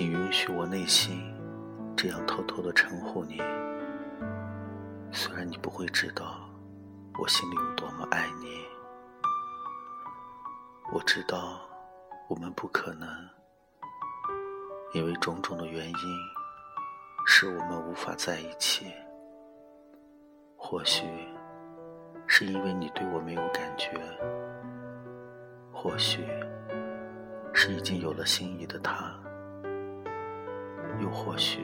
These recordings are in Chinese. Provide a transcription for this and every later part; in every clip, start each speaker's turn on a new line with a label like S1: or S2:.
S1: 请允许我内心这样偷偷的称呼你。虽然你不会知道我心里有多么爱你，我知道我们不可能，因为种种的原因，使我们无法在一起。或许是因为你对我没有感觉，或许是已经有了心仪的他，又或许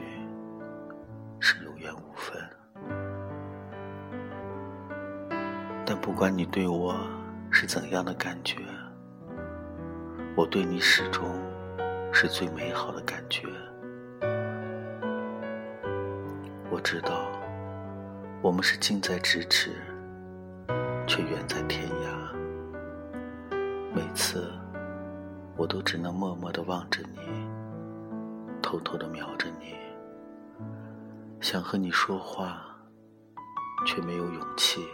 S1: 是有缘无分。但不管你对我是怎样的感觉，我对你始终是最美好的感觉。我知道。我们是近在咫尺，却远在天涯。每次，我都只能默默的望着你，偷偷的瞄着你，想和你说话，却没有勇气。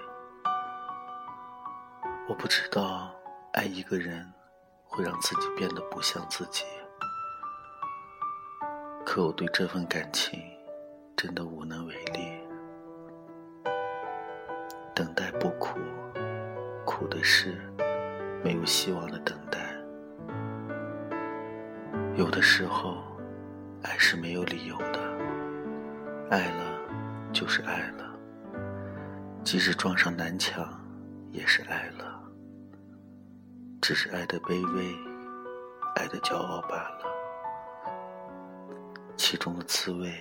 S1: 我不知道，爱一个人会让自己变得不像自己，可我对这份感情真的无能为力。等待不苦，苦的是没有希望的等待。有的时候，是没有理由的，爱了就是爱了，即使撞上南墙，也是爱了。只是爱的卑微，爱的骄傲罢了。其中的滋味，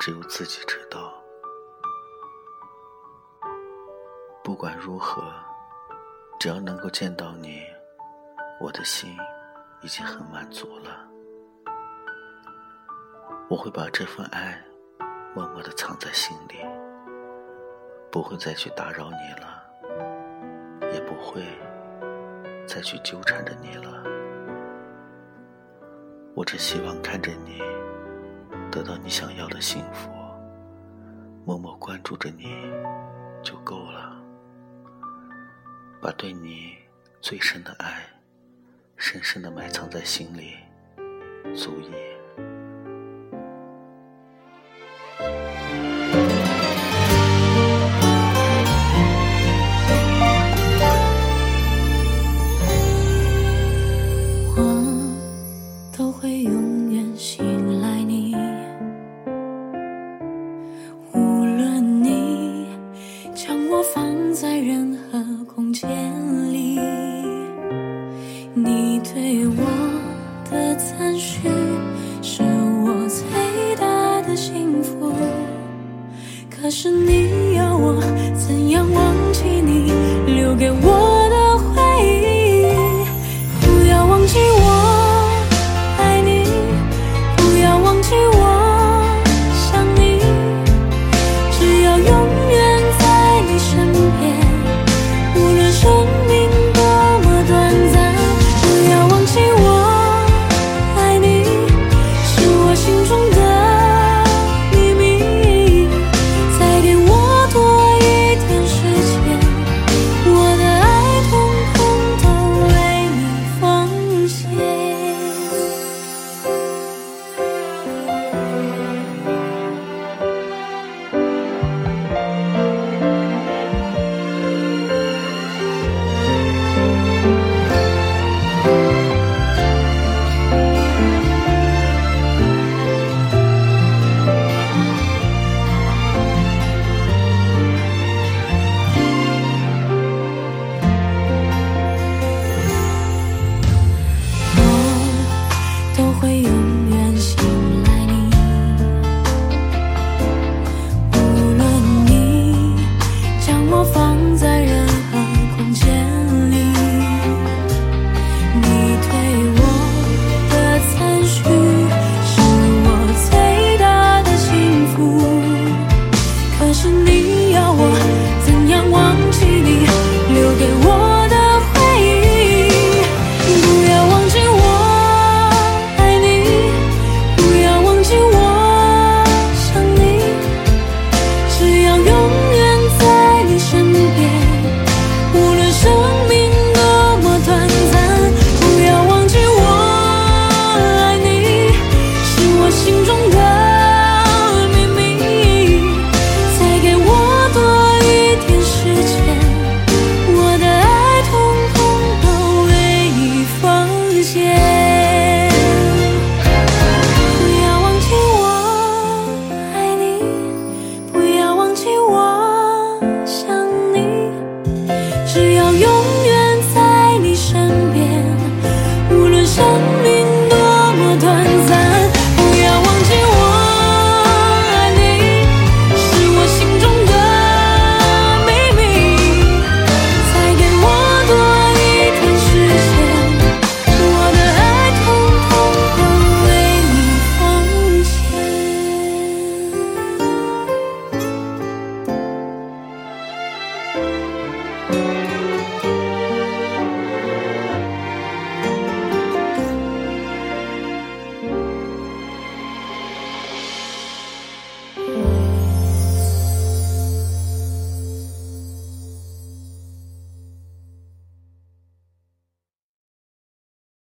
S1: 只有自己知道。不管如何，只要能够见到你，我的心已经很满足了。我会把这份爱默默的藏在心里，不会再去打扰你了，也不会再去纠缠着你了。我只希望看着你得到你想要的幸福，默默关注着你就够了。把对你最深的爱，深深的埋藏在心里，足以。
S2: 会永远信赖你无论你将我放在任何空间里你对我的赞许是我最大的幸福可是你要我怎样忘记你留给我是你